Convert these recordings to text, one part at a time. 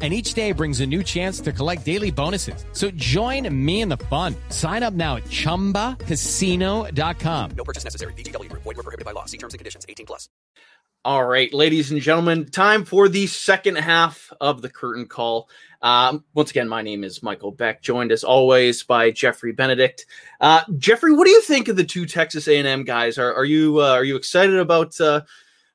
and each day brings a new chance to collect daily bonuses. So join me in the fun. Sign up now at ChumbaCasino.com. No purchase necessary. VGW. Void were prohibited by law. See terms and conditions. 18 plus. All right, ladies and gentlemen, time for the second half of the curtain call. Um, once again, my name is Michael Beck, joined as always by Jeffrey Benedict. Uh, Jeffrey, what do you think of the two Texas A&M guys? Are, are you uh, are you excited about uh,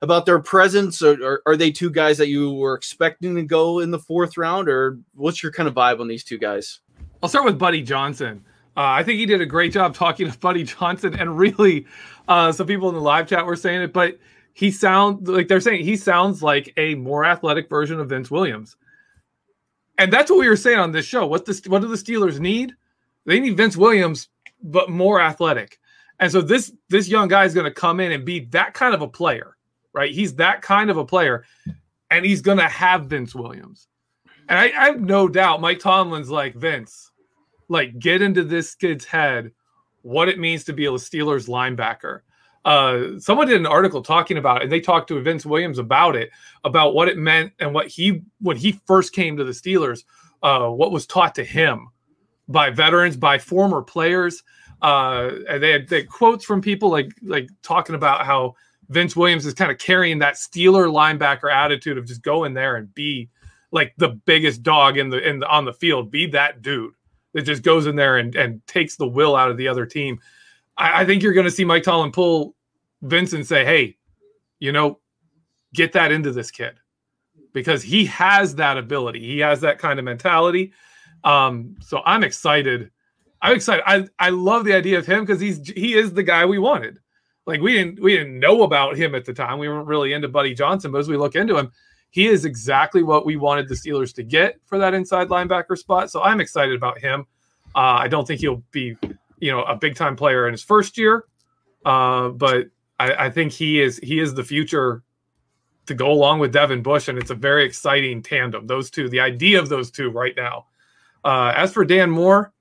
about their presence? Or, or, are they two guys that you were expecting to go in the fourth round, or what's your kind of vibe on these two guys? I'll start with Buddy Johnson. Uh, I think he did a great job talking to Buddy Johnson, and really, uh, some people in the live chat were saying it, but he sounds like they're saying he sounds like a more athletic version of Vince Williams, and that's what we were saying on this show. What the what do the Steelers need? They need Vince Williams, but more athletic. And so this this young guy is going to come in and be that kind of a player right? He's that kind of a player, and he's going to have Vince Williams. And I, I, have no doubt Mike Tomlin's like, Vince, like, get into this kid's head what it means to be a Steelers linebacker. Uh, someone did an article talking about it, and they talked to Vince Williams about it, about what it meant and what he, when he first came to the Steelers, uh, what was taught to him by veterans, by former players. Uh, and they had, they had quotes from people like like talking about how Vince Williams is kind of carrying that Steeler linebacker attitude of just go in there and be like the biggest dog in the in the, on the field, be that dude that just goes in there and and takes the will out of the other team. I, I think you're going to see Mike Tomlin pull Vince and say, "Hey, you know, get that into this kid." Because he has that ability. He has that kind of mentality. Um, so I'm excited. I'm excited. I, I love the idea of him because he's he is the guy we wanted like we didn't we didn't know about him at the time. We weren't really into Buddy Johnson, but as we look into him, he is exactly what we wanted the Steelers to get for that inside linebacker spot. So I'm excited about him. Uh, I don't think he'll be, you know, a big time player in his first year, uh, but I, I, think he is he is the future to go along with Devin Bush, and it's a very exciting tandem. Those two, the idea of those two right now. Uh, as for Dan Moore,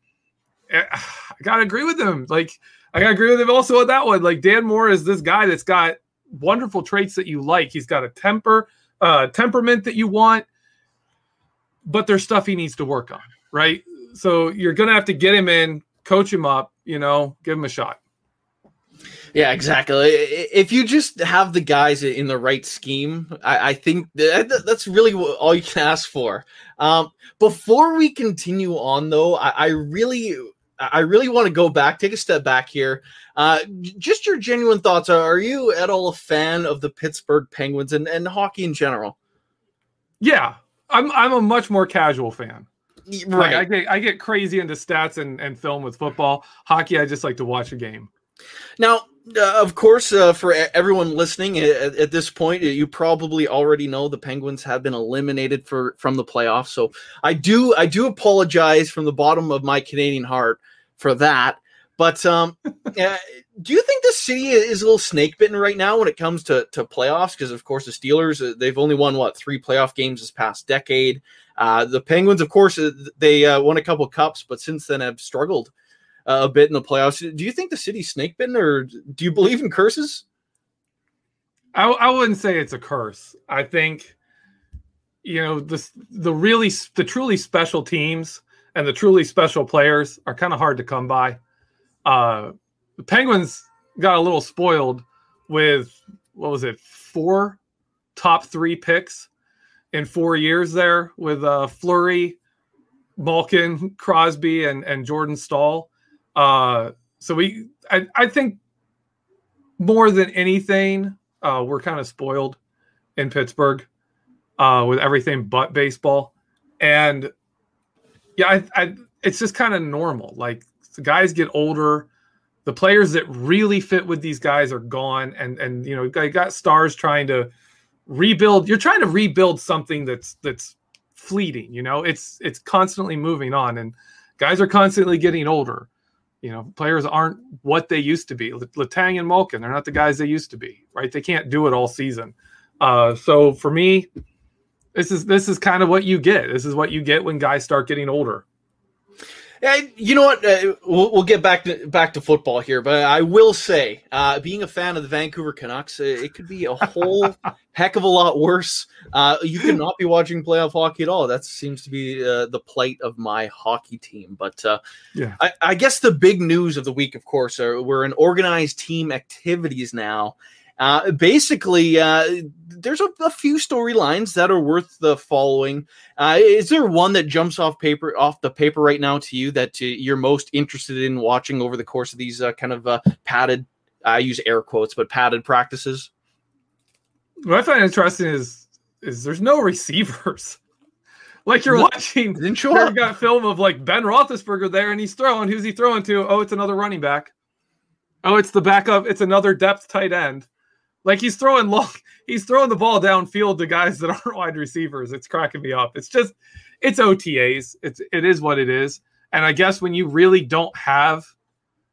eh, I gotta agree with him. Like I gotta agree with him also on that one. Like Dan Moore is this guy that's got wonderful traits that you like. He's got a temper, uh, temperament that you want, but there's stuff he needs to work on, right? So you're gonna have to get him in, coach him up, you know, give him a shot. Yeah, exactly. If you just have the guys in the right scheme, I, I think that, that's really all you can ask for. Um, before we continue on, though, I, I really I really want to go back, take a step back here. Uh, just your genuine thoughts. Are you at all a fan of the Pittsburgh Penguins and, and hockey in general? Yeah, I'm. I'm a much more casual fan. Like Right. I get I get crazy into stats and, and film with football. Hockey, I just like to watch a game. Now, uh, of course, uh, for everyone listening uh, at, at this point, you probably already know the Penguins have been eliminated for from the playoffs. So I do I do apologize from the bottom of my Canadian heart for that. But um, uh, do you think the city is a little snake bitten right now when it comes to to playoffs? Because of course the Steelers uh, they've only won what three playoff games this past decade. Uh, the Penguins, of course, uh, they uh, won a couple cups, but since then have struggled uh, a bit in the playoffs. Do you think the city's snake bitten, or do you believe in curses? I, I wouldn't say it's a curse. I think, you know, the the really the truly special teams and the truly special players are kind of hard to come by. Uh, the Penguins got a little spoiled with what was it, four top three picks in four years there with uh, Fleury, Malkin, Crosby, and and Jordan Staal. Uh, so we, I, I think more than anything, uh, we're kind of spoiled in Pittsburgh uh, with everything but baseball, and yeah, I, I it's just kind of normal. Like the guys get older, the players that really fit with these guys are gone, and and you know you got stars trying to rebuild. You're trying to rebuild something that's that's fleeting. You know, it's it's constantly moving on, and guys are constantly getting older. You know, players aren't what they used to be. Letang and Malkin, they're not the guys they used to be, right? They can't do it all season. Uh, so for me, this is this is kind of what you get. This is what you get when guys start getting older. Yeah, you know what? Uh, we'll, we'll get back to back to football here, but I will say, uh, being a fan of the Vancouver Canucks, uh, it could be a whole heck of a lot worse. Uh, you could not be watching playoff hockey at all. That seems to be uh, the plight of my hockey team. But uh, Yeah. I, I guess the big news of the week, of course, are we're in organized team activities now. Uh, basically, uh, there's a, a few storylines that are worth the following. Uh, is there one that jumps off paper off the paper right now to you that uh, you're most interested in watching over the course of these uh, kind of uh, padded? I use air quotes, but padded practices. What I find interesting is is there's no receivers. Like you're No, watching, didn't show you up. got film of like Ben Roethlisberger there, and he's throwing. Who's he throwing to? Oh, it's another running back. Oh, it's the backup. It's another depth tight end. Like he's throwing long. He's throwing the ball downfield to guys that aren't wide receivers. It's cracking me up. It's just, it's OTAs. It's it is what it is. And I guess when you really don't have,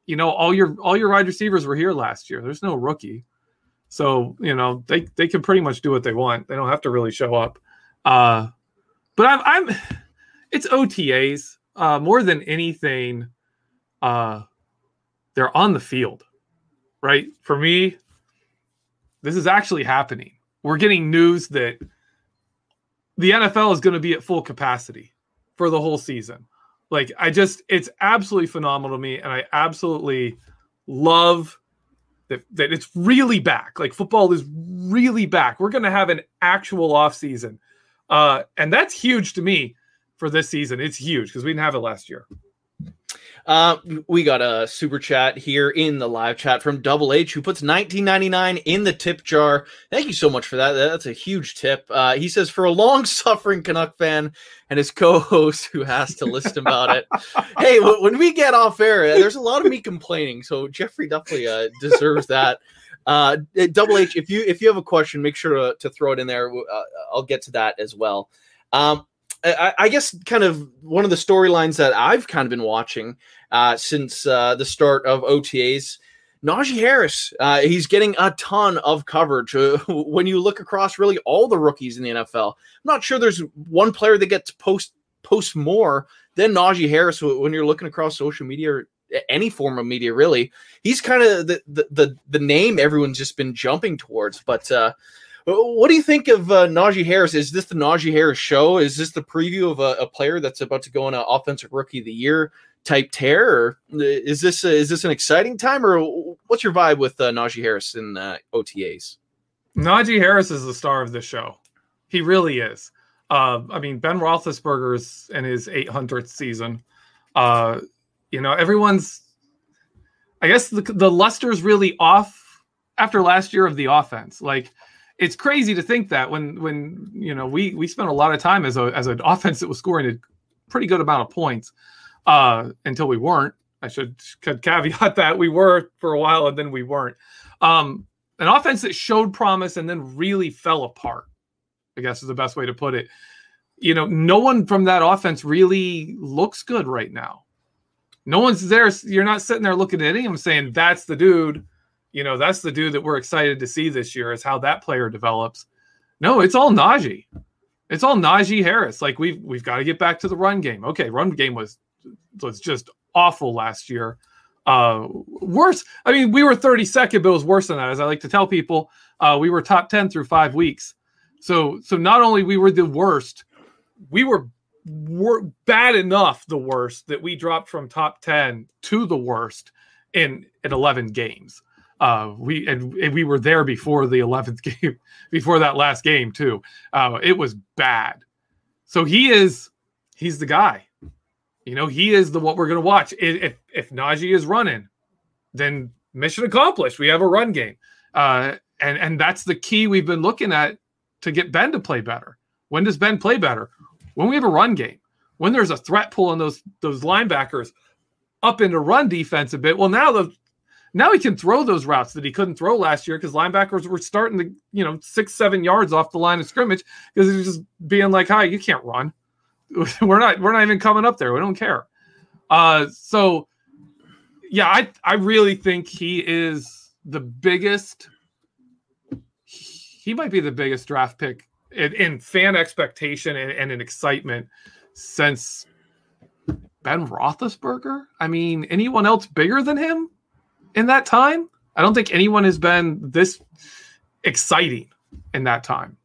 you know, all your all your wide receivers were here last year. There's no rookie. So, you know, they they can pretty much do what they want. They don't have to really show up. Uh but I'm I'm it's OTAs. Uh more than anything, uh they're on the field. Right? For me, this is actually happening. We're getting news that the NFL is going to be at full capacity for the whole season. Like I just it's absolutely phenomenal to me and I absolutely love that, that it's really back. Like football is really back. We're going to have an actual off season. Uh, and that's huge to me for this season. It's huge because we didn't have it last year. Uh, we got a super chat here in the live chat from Double H, who puts 19.99 in the tip jar. Thank you so much for that. That's a huge tip. Uh, he says for a long-suffering Canuck fan and his co-host who has to list about it. Hey, w- when we get off air, uh, there's a lot of me complaining, so Jeffrey definitely uh, deserves that. Uh, Double H, if you if you have a question, make sure to, to throw it in there. Uh, I'll get to that as well. Um, I, guess kind of one of the storylines that I've kind of been watching uh, since uh, the start of OTAs. Najee Harris, uh, he's getting a ton of coverage. Uh, when you look across really all the rookies in the NFL, I'm not sure there's one player that gets post post more than Najee Harris when you're looking across social media or any form of media. Really, he's kind of the, the the the name everyone's just been jumping towards. But uh, what do you think of uh, Najee Harris? Is this the Najee Harris show? Is this the preview of a, a player that's about to go on an offensive rookie of the year type tear? Or is this uh, is this an exciting time, or what's your vibe with uh, Najee Harris in uh, OTAs? Najee Harris is the star of this show. He really is. Uh, I mean, Ben Roethlisberger's in his 800th season. Uh, you know, everyone's. I guess the the luster's really off after last year of the offense. Like, it's crazy to think that when when you know we we spent a lot of time as a as an offense that was scoring a pretty good amount of points uh, until we weren't. I should, caveat that we were for a while and then we weren't. Um, an offense that showed promise and then really fell apart. I guess is the best way to put it. You know, no one from that offense really looks good right now. No one's there. You're not sitting there looking at any of them saying that's the dude. You know, that's the dude that we're excited to see this year. Is how that player develops. No, it's all Najee. It's all Najee Harris. Like we've we've got to get back to the run game. Okay, run game was was just awful last year. Uh, worse. I mean, we were 32nd, but it was worse than that. As I like to tell people, uh, we were top 10 through five weeks. So so not only we were the worst, we were were bad enough the worst that we dropped from top 10 to the worst in in 11 games. Uh, we and, and, we were there before the 11th game, before that last game too. Uh, it was bad. So he is, he's the guy. You know, he is the what we're going to watch. If if Najee is running, then mission accomplished. We have a run game, uh, and and that's the key we've been looking at to get Ben to play better. When does Ben play better? When we have a run game. When there's a threat pulling those those linebackers up into run defense a bit. Well, now the now he can throw those routes that he couldn't throw last year because linebackers were starting to, you know, six, seven yards off the line of scrimmage because he's just being like, "Hi, you can't run. we're not, we're not even coming up there. We don't care." Uh, so, yeah, I, I really think he is the biggest. He might be the biggest draft pick in, in fan expectation and, and in excitement since Ben Roethlisberger. I mean, anyone else bigger than him? In that time. I don't think anyone has been this exciting in that time.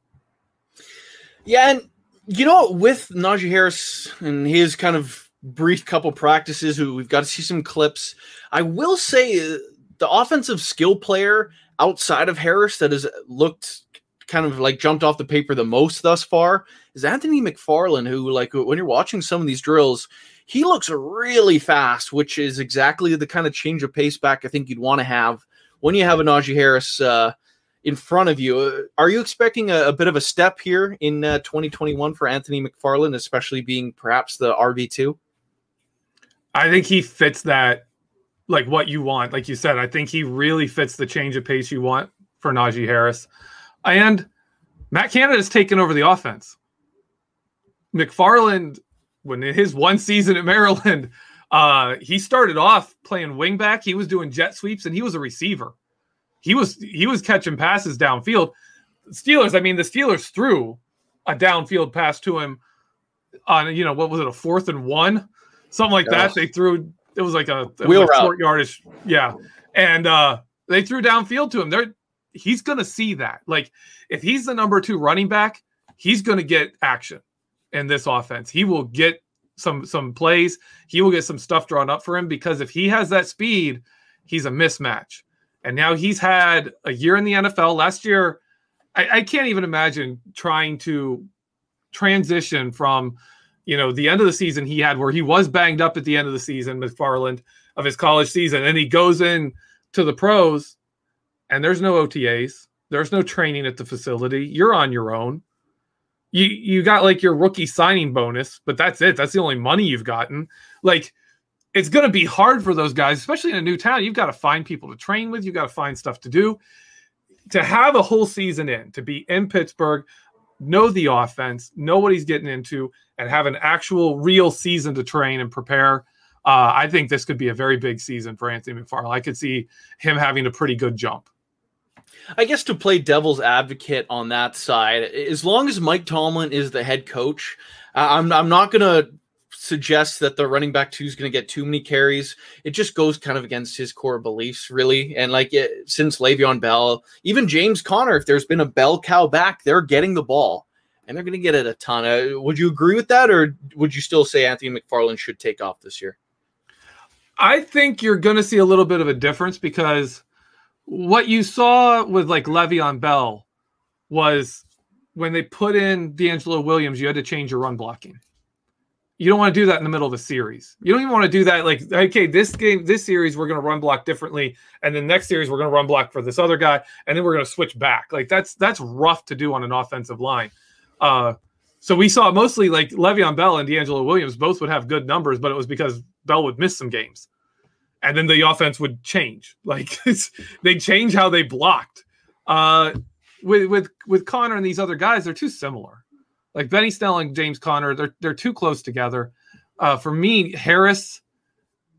Yeah, and you know, with Najee Harris and his kind of brief couple practices, we've got to see some clips. I will say uh, the offensive skill player outside of Harris that has looked kind of like jumped off the paper the most thus far is Anthony McFarland, who, like, when you're watching some of these drills, he looks really fast, which is exactly the kind of change of pace back I think you'd want to have when you have a Najee Harris uh, in front of you. Uh, are you expecting a, a, bit of a step here in uh, 2021 for Anthony McFarland, especially being perhaps the RB2? I think he fits that, like what you want. Like you said, I think he really fits the change of pace you want for Najee Harris. And Matt Canada has taken over the offense. McFarland when in his one season at Maryland, uh, he started off playing wingback. He was doing jet sweeps and he was a receiver. He was he was catching passes downfield. Steelers, I mean, the Steelers threw a downfield pass to him on you know what was it a fourth and one, something like that. They threw it was like a wheel like short yardage, yeah, and uh, they threw downfield to him. There, he's going to see that. Like if he's the number two running back, he's going to get action in this offense. He will get some some plays. He will get some stuff drawn up for him because if he has that speed, he's a mismatch. And now he's had a year in the NFL. Last year, I, I can't even imagine trying to transition from you know the end of the season he had where he was banged up at the end of the season, McFarland, of his college season, and he goes in to the pros, and there's no OTAs, there's no training at the facility. You're on your own you you got like your rookie signing bonus, but that's it. That's the only money you've gotten. Like it's going to be hard for those guys, especially in a new town. You've got to find people to train with. You've got to find stuff to do. To have a whole season in, to be in Pittsburgh, know the offense, know what he's getting into, and have an actual real season to train and prepare. Uh, I think this could be a very big season for Anthony McFarland. I could see him having a pretty good jump. I guess to play devil's advocate on that side, as long as Mike Tomlin is the head coach, I'm I'm not gonna suggest that the running back two is going to get too many carries. It just goes kind of against his core beliefs, really. And like it, since Le'Veon Bell, even James Conner, if there's been a bell cow back, they're getting the ball and they're going to get it a ton. Uh, would you agree with that, or would you still say Anthony McFarland should take off this year? I think you're going to see a little bit of a difference because what you saw with like Le'Veon Bell was when they put in DeAngelo Williams, you had to change your run blocking. You don't want to do that in the middle of a series. You don't even want to do that like, okay, this game, this series, we're going to run block differently, and then next series we're going to run block for this other guy, and then we're going to switch back. Like that's that's rough to do on an offensive line. Uh, So we saw mostly like Le'Veon Bell and DeAngelo Williams both would have good numbers, but it was because Bell would miss some games, and then the offense would change. Like they change how they blocked. Uh, with with with Conner and these other guys, they're too similar. Like Benny Snell and James Conner, they're they're too close together. Uh, for me, Harris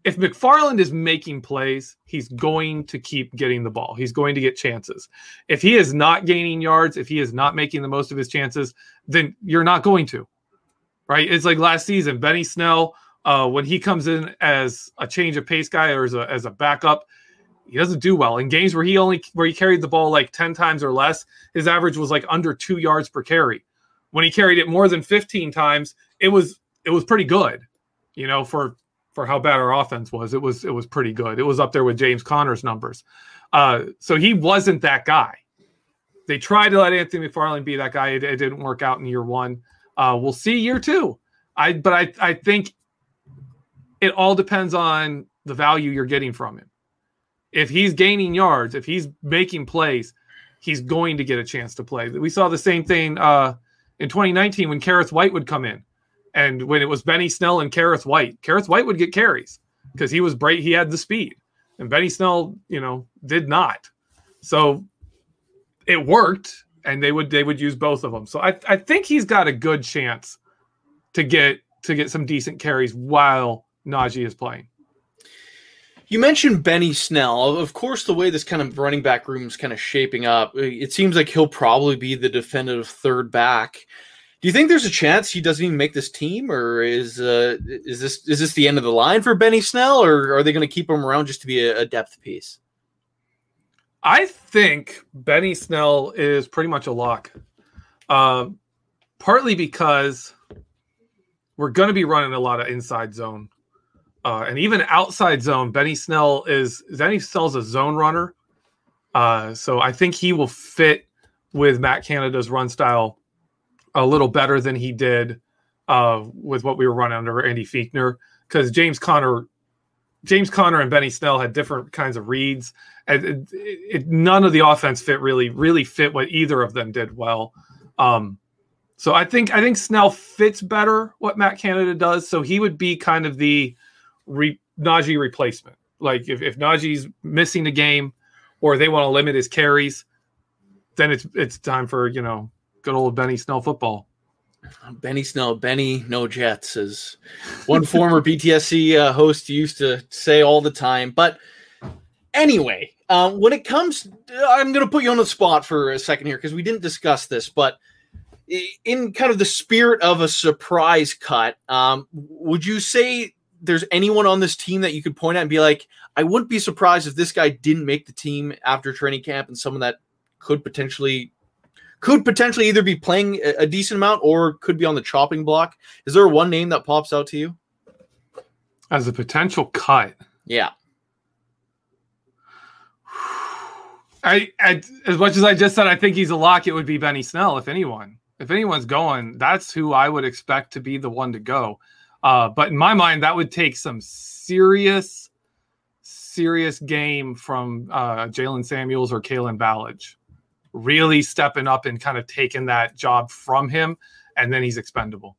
if McFarland is making plays, he's going to keep getting the ball. He's going to get chances. If he is not gaining yards, if he is not making the most of his chances, then you're not going to. Right? It's like last season, Benny Snell, uh, when he comes in as a change of pace guy or as a, as a backup, he doesn't do well in games where he only where he carried the ball like 10 times or less his average was like under two yards per carry when he carried it more than 15 times it was it was pretty good you know for for how bad our offense was. It was it was pretty good. It was up there with James Conner's numbers. Uh, so he wasn't that guy. They tried to let Anthony McFarland be that guy. It, it didn't work out in year one. Uh, we'll see year two. I but I I think it all depends on the value you're getting from him. If he's gaining yards, if he's making plays, he's going to get a chance to play. We saw the same thing uh, in 2019 when Kerrith Whyte would come in and when it was Benny Snell and Kerrith Whyte, Kerrith Whyte would get carries because he was bright, he had the speed. And Benny Snell, you know, did not. So it worked and they would they would use both of them. So I, I think he's got a good chance to get to get some decent carries while Najee is playing. You mentioned Benny Snell. Of course, the way this kind of running back room is kind of shaping up, it seems like he'll probably be the definitive third back. Do you think there's a chance he doesn't even make this team, or is uh, is this is this the end of the line for Benny Snell, or are they going to keep him around just to be a, a depth piece? I think Benny Snell is pretty much a lock. Uh, partly because we're going to be running a lot of inside zone, uh, and even outside zone. Benny Snell is Benny Snell's a zone runner, uh, so I think he will fit with Matt Canada's run style a little better than he did uh, with what we were running under Randy Fichtner because James Conner, James Conner and Benny Snell had different kinds of reads, and it, it, none of the offense fit really really fit what either of them did well. Um, so I think I think Snell fits better what Matt Canada does. So he would be kind of the re, Najee replacement. Like if, if Najee's missing a game or they want to limit his carries, then it's it's time for you know good old Benny Snell football. Benny Snell, Benny no Jets, as one former BTSC uh, host used to say all the time. But anyway, um, when it comes, I'm going to put you on the spot for a second here because we didn't discuss this, but in kind of the spirit of a surprise cut, um, would you say there's anyone on this team that you could point at and be like, I wouldn't be surprised if this guy didn't make the team after training camp and someone that could potentially could potentially either be playing a decent amount or could be on the chopping block. Is there one name that pops out to you as a potential cut? Yeah. I, I, as much as I just said, I think he's a lock. It would be Benny Snell, if anyone. If anyone's going, that's who I would expect to be the one to go. Uh, but in my mind, that would take some serious, serious game from uh, Jaylen Samuels or Kalen Ballage really stepping up and kind of taking that job from him, and then he's expendable.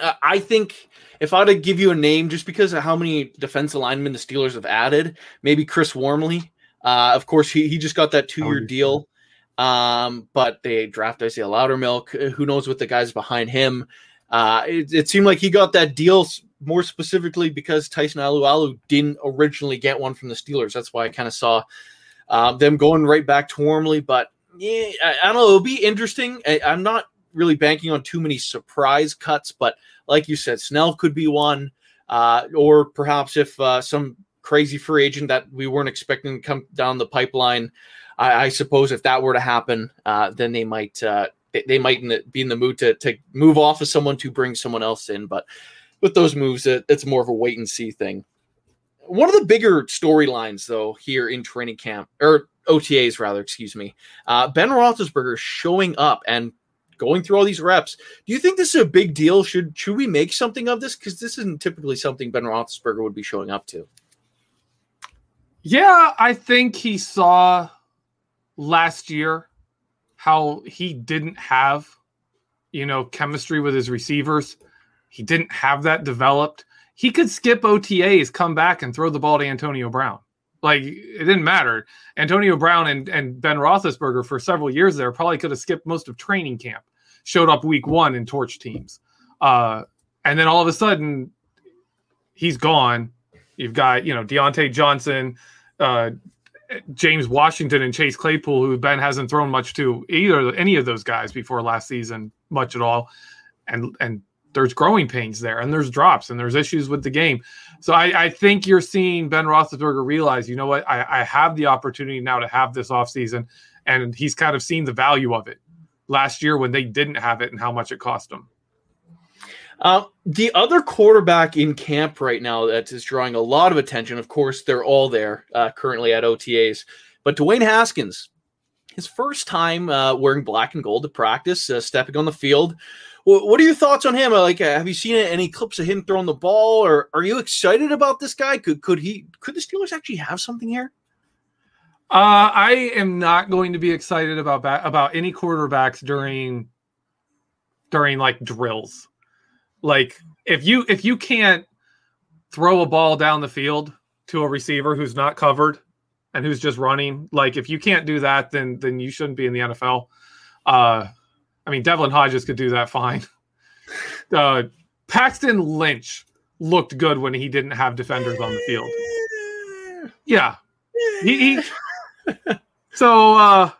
Uh, I think if I had to give you a name, just because of how many defensive linemen the Steelers have added, maybe Chris Wormley. Uh, of course, he, he just got that two year deal, um, but they draft Isaiah Loudermilk. Uh, who knows what the guys behind him? Uh, it, it, seemed like he got that deal more specifically because Tyson Alualu didn't originally get one from the Steelers. That's why I kind of saw um, them going right back to Wormley. But yeah, I, I, don't know. It'll be interesting. I, I'm not really banking on too many surprise cuts, but like you said, Snell could be one, uh, or perhaps if uh, some crazy free agent that we weren't expecting to come down the pipeline. I, I suppose if that were to happen, uh, then they might uh, they, they, might be in the mood to to move off of someone to bring someone else in. But with those moves, it, it's more of a wait and see thing. One of the bigger storylines, though, here in training camp or OTAs, rather, excuse me, uh, Ben Roethlisberger showing up and going through all these reps. Do you think this is a big deal? Should should we make something of this? Because this isn't typically something Ben Roethlisberger would be showing up to. Yeah, I think he saw last year how he didn't have you know, chemistry with his receivers. He didn't have that developed. He could skip OTAs, come back, and throw the ball to Antonio Brown. Like it didn't matter. Antonio Brown and, and Ben Roethlisberger for several years there probably could have skipped most of training camp. Showed up week one in torch teams, uh, and then all of a sudden he's gone. You've got you know Diontae Johnson, uh, James Washington, and Chase Claypool, who Ben hasn't thrown much to either any of those guys before last season, much at all, and and there's growing pains there, and there's drops, and there's issues with the game. So I, I think you're seeing Ben Roethlisberger realize, you know what, I, I have the opportunity now to have this offseason, and he's kind of seen the value of it last year when they didn't have it and how much it cost them. Uh, the other quarterback in camp right now that is drawing a lot of attention, of course, they're all there uh, currently at OTAs, but Dwayne Haskins, his first time uh, wearing black and gold to practice, uh, stepping on the field. what are your thoughts on him? Like, uh, have you seen any clips of him throwing the ball, or are you excited about this guy? Could could he could the Steelers actually have something here? Uh, I am not going to be excited about ba- about any quarterbacks during during like drills. Like if you if you can't throw a ball down the field to a receiver who's not covered and who's just running, like if you can't do that, then then you shouldn't be in the NFL. Uh, I mean, Devlin Hodges could do that fine. Uh, Paxton Lynch looked good when he didn't have defenders on the field. Yeah, he, he so uh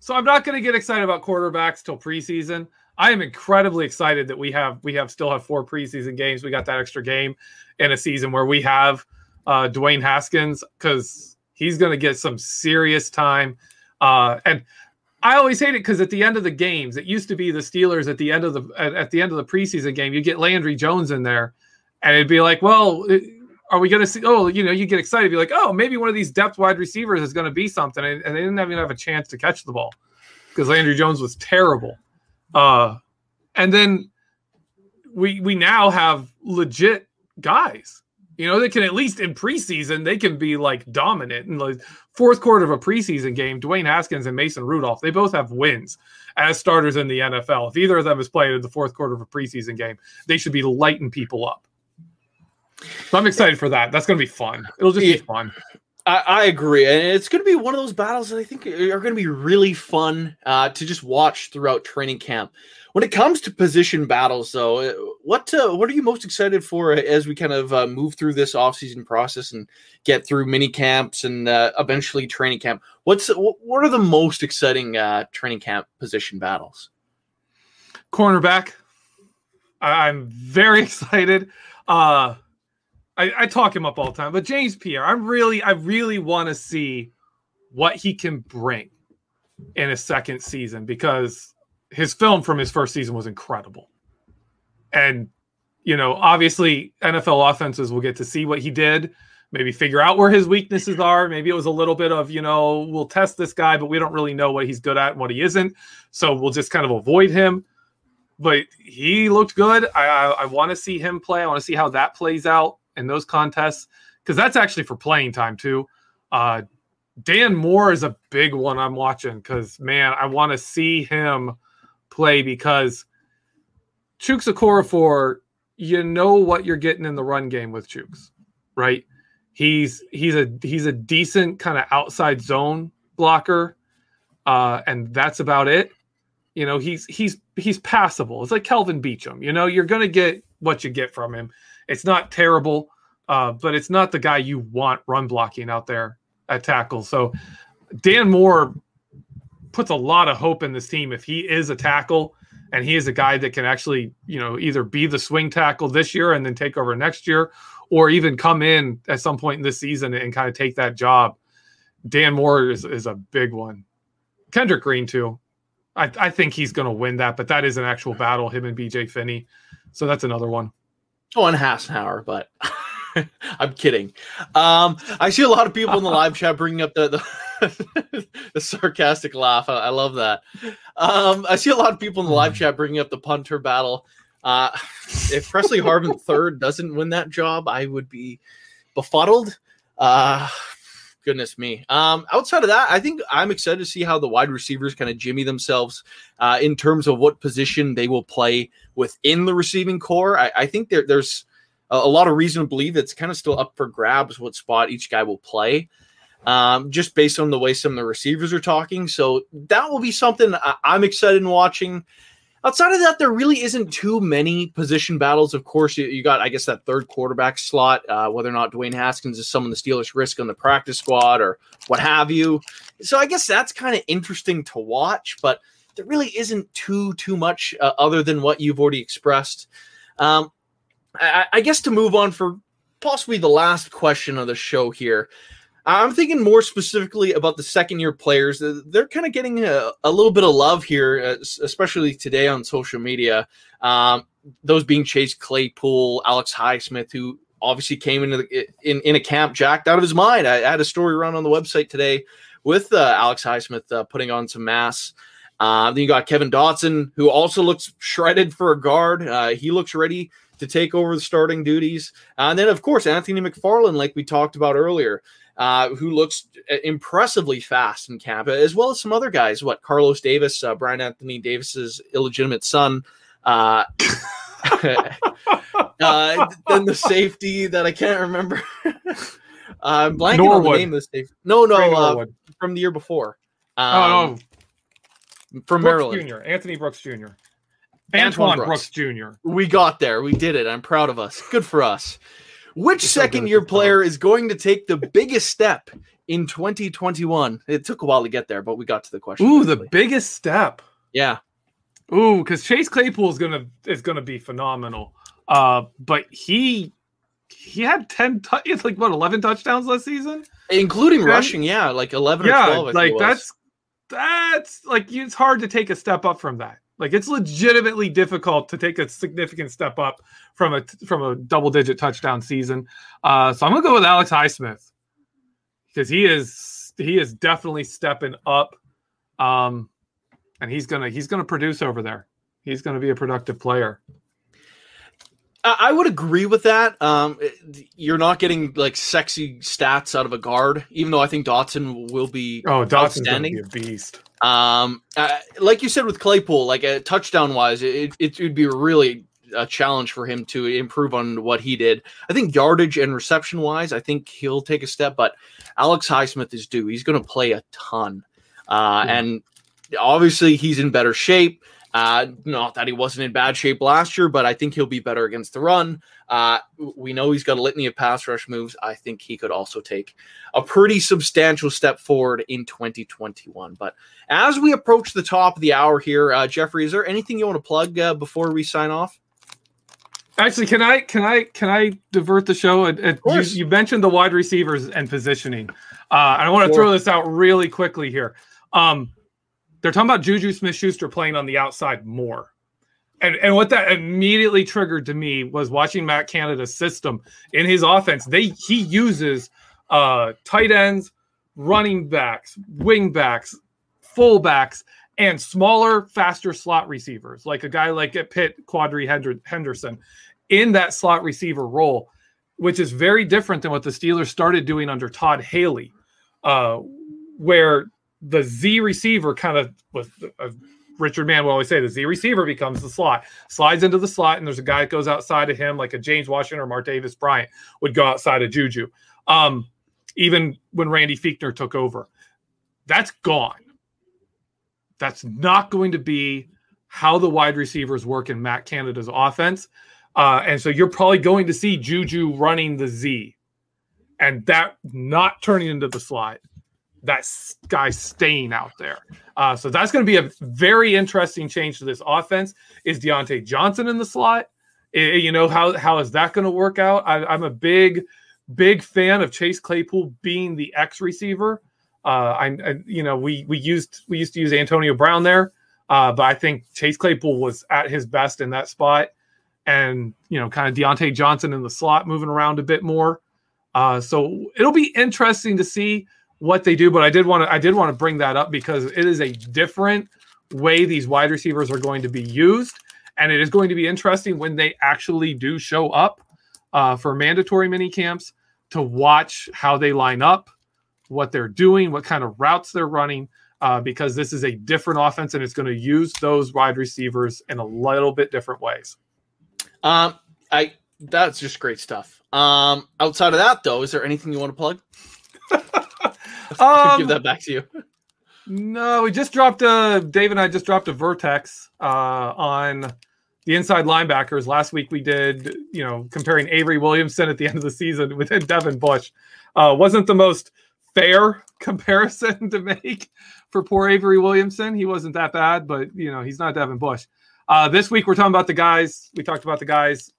so I'm not going to get excited about quarterbacks till preseason. I am incredibly excited that we have we have still have four preseason games. We got that extra game in a season where we have uh Dwayne Haskins because he's going to get some serious time. Uh and I always hate it because at the end of the games, it used to be the Steelers at the end of the at, at the end of the preseason game, you get Landry Jones in there, and it'd be like, well, are we going to see? Oh, you know, you get excited, be like, oh, maybe one of these depth wide receivers is going to be something, and, and, they didn't even have a chance to catch the ball because Landry Jones was terrible. Uh, and then we we now have legit guys. You know, they can at least in preseason they can be like dominant in the fourth quarter of a preseason game. Dwayne Haskins and Mason Rudolph, they both have wins as starters in the NFL. If either of them is playing in the fourth quarter of a preseason game, they should be lighting people up. So I'm excited for that. That's going to be fun. It'll just be fun. I, I, agree, and it's going to be one of those battles that I think are going to be really fun uh, to just watch throughout training camp. When it comes to position battles, though, uh, what uh, what are you most excited for as we kind of uh, move through this offseason process and get through mini camps and uh, eventually training camp? What's what are the most exciting uh, training camp position battles? Cornerback. I'm very excited. I, I talk him up all the time, but James Pierre, I'm really, I really want to see what he can bring in a second season because his film from his first season was incredible. And, you know, obviously NFL offenses will get to see what he did, maybe figure out where his weaknesses are. Maybe it was a little bit of, you know, we'll test this guy, but we don't really know what he's good at and what he isn't. So we'll just kind of avoid him. But he looked good. I, I, I want to see him play. I want to see how that plays out in those contests because that's actually for playing time too. Uh, Dan Moore is a big one I'm watching because man, I want to see him play because Okorafor, you know what you're getting in the run game with Chuks, right? He's he's a he's a decent kind of outside zone blocker, uh, and that's about it. You know, he's he's he's passable. It's like Kelvin Beachum. You know, you're gonna get what you get from him. It's not terrible, uh, but it's not the guy you want run blocking out there at tackle. So Dan Moore puts a lot of hope in this team if he is a tackle and he is a guy that can actually, you know, either be the swing tackle this year and then take over next year, or even come in at some point in this season and kind of take that job. Dan Moore is, is a big one. Kendrick Green too. I, I think he's going to win that, but that is an actual battle. Him and BJ Finney, so that's another one. Oh, and Hassenauer, but I'm kidding. Um, I see a lot of people in the live chat bringing up the the, the sarcastic laugh. I, I, love that. Um, I see a lot of people in the live chat bringing up the punter battle. Uh, if Pressley Harvin third doesn't win that job, I would be befuddled. Uh, goodness me. Um, outside of that, I think I'm excited to see how the wide receivers kind of jimmy themselves uh, in terms of what position they will play within the receiving core. I, I think there, there's a, a lot of reason to believe it's kind of still up for grabs what spot each guy will play. Um, just based on the way some of the receivers are talking. So that will be something I, I'm excited in watching. Outside of that, there really isn't too many position battles. Of course, you, you got, I guess, that third quarterback slot, uh, whether or not Dwayne Haskins is someone the Steelers risk on the practice squad or what have you. So I guess that's kind of interesting to watch, but there really isn't too too much uh, other than what you've already expressed. Um, I, I guess to move on for possibly the last question of the show here. I'm thinking more specifically about the second year players. They're kind of getting a, a, little bit of love here, especially today on social media. Um, those being Chase Claypool, Alex Highsmith, who obviously came into the, in in a camp jacked out of his mind. I, I had a story around on the website today with uh, Alex Highsmith uh, putting on some mass. Uh, then you got Kevin Dotson, who also looks shredded for a guard. Uh, he looks ready to take over the starting duties. and then, of course, Anthony McFarland, like we talked about earlier uh, who looks uh, impressively fast in camp, as well as some other guys. What Carlos Davis, uh, Brian Anthony Davis's illegitimate son. Uh, uh, then the safety that I can't remember. I'm blanking Norwood. on the name of the safety. No, no, uh, from the year before. Um, oh, no. From Brooks Maryland. Jr. Anthony Brooks Jr. Antoine, Antoine Brooks. Brooks Jr. We got there. We did it. I'm proud of us. Good for us. Which second year player is going to take the biggest step in 2021? It took a while to get there, but we got to the question. Ooh, quickly. the biggest step. Yeah. Ooh, because Chase Claypool is gonna is gonna be phenomenal. Uh, but he he had 10 t- it's like what 11 touchdowns last season including 10? rushing yeah like 11 yeah, 12 like that's that's like it's hard to take a step up from that like it's legitimately difficult to take a significant step up from a from a double digit touchdown season. Uh, so I'm gonna go with Alex Highsmith because he is he is definitely stepping up, um, and he's gonna he's gonna produce over there. He's gonna be a productive player. I would agree with that. Um, you're not getting like sexy stats out of a guard, even though I think Dotson will be oh Dotson's outstanding. Be a beast. Um, uh, like you said with Claypool, like a uh, touchdown wise, it, it would be really a challenge for him to improve on what he did. I think yardage and reception wise, I think he'll take a step, but Alex Highsmith is due. He's going to play a ton. Uh, yeah. And obviously, he's in better shape. Uh, not that he wasn't in bad shape last year, but I think he'll be better against the run. Uh, we know he's got a litany of pass rush moves. I think he could also take a pretty substantial step forward in 2021. But as we approach the top of the hour here, uh, Jeffrey, is there anything you want to plug uh, before we sign off? Actually, can I can I can I divert the show? You, you, mentioned the wide receivers and positioning. Uh, I want to throw this out really quickly here. Um, they're talking about Juju Smith Schuster playing on the outside more. And, and what that immediately triggered to me was watching Matt Canada's system in his offense. They he uses uh, tight ends, running backs, wing backs, fullbacks, and smaller, faster slot receivers, like a guy like Pitt, Quadree Henderson, in that slot receiver role, which is very different than what the Steelers started doing under Todd Haley, uh, where the Z receiver kind of with uh, Richard Mann will always say the Z receiver becomes the slot, slides into the slot, and there's a guy that goes outside of him, like a James Washington or Martavis Bryant would go outside of Juju. Um, even when Randy Fichtner took over, that's gone. That's not going to be how the wide receivers work in Matt Canada's offense. Uh, and so you're probably going to see Juju running the Z and that not turning into the slot that guy staying out there. Uh, so that's going to be a very interesting change to this offense. Is Diontae Johnson in the slot? you know how how is that going to work out? I, am a big big fan of Chase Claypool being the X receiver. Uh, I, I, you know we we used we used to use Antonio Brown there, uh, but I think Chase Claypool was at his best in that spot, and you know kind of Diontae Johnson in the slot moving around a bit more. Uh, so it'll be interesting to see what they do, but I did want to I did want to bring that up because it is a different way these wide receivers are going to be used, and it is going to be interesting when they actually do show up uh, for mandatory mini camps to watch how they line up, what they're doing, what kind of routes they're running, uh, because this is a different offense and it's going to use those wide receivers in a little bit different ways. Um, I that's just great stuff. Um, outside of that, though, is there anything you want to plug? Um, Give that back to you. No, we just dropped a Dave and I just dropped a vertex uh, on the inside linebackers. Last week we did, you know, comparing Avery Williamson at the end of the season with Devin Bush. Uh, wasn't the most fair comparison to make for poor Avery Williamson. He wasn't that bad, but you know, he's not Devin Bush. Uh, this week we're talking about the guys. We talked about the guys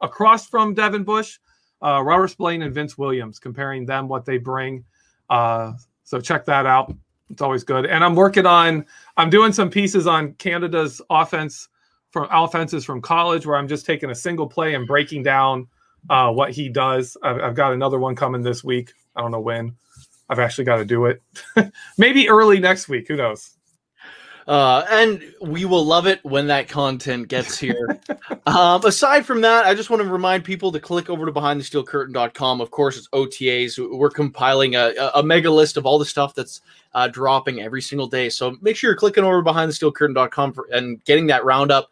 across from Devin Bush, uh, Robert Spillane and Vince Williams, comparing them what they bring. Uh, so check that out. It's always good. And I'm working on. I'm doing some pieces on Canada's offense from offenses from college, where I'm just taking a single play and breaking down uh, what he does. I've, I've got another one coming this week. I don't know when. I've actually got to do it. Maybe early next week. Who knows? Uh, and we will love it when that content gets here. um, aside from that, I just want to remind people to click over to behindthesteelcurtain.com. Of course, it's OTAs. We're compiling a, a mega list of all the stuff that's uh, dropping every single day. So make sure you're clicking over behindthesteelcurtain.com for, and getting that roundup.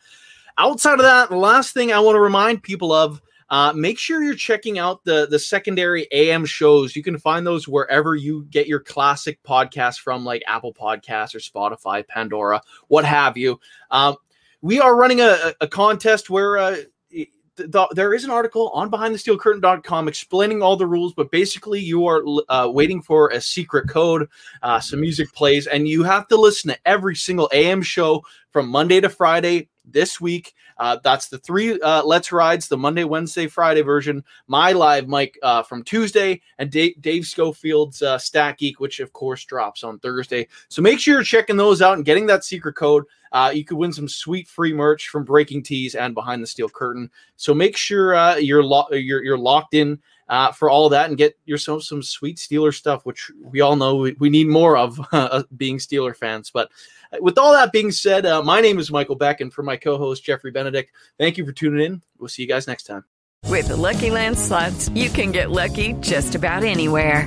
Outside of that, the last thing I want to remind people of uh, make sure you're checking out the the secondary AM shows. You can find those wherever you get your classic podcasts from, like Apple Podcasts or Spotify, Pandora, what have you. Um, we are running a, a contest where uh, the, there is an article on behindthesteelcurtain.com explaining all the rules, but basically you are uh, waiting for a secret code, uh, some music plays, and you have to listen to every single AM show from Monday to Friday this week. Uh, that's the three uh, Let's Rides, the Monday, Wednesday, Friday version. My live mic uh, from Tuesday, and Dave, Dave Schofield's uh, Stat Geek, which of course drops on Thursday. So make sure you're checking those out and getting that secret code. Uh, you could win some sweet free merch from BreakingT and Behind the Steel Curtain. So make sure uh, you're, lo- you're you're locked in uh, for all that and get yourself some sweet Steeler stuff, which we all know we, we need more of uh, being Steeler fans. But with all that being said, uh, my name is Michael Beck, and for my co host, Jeffrey Benedict, thank you for tuning in. We'll see you guys next time. With the Lucky Land slots, you can get lucky just about anywhere.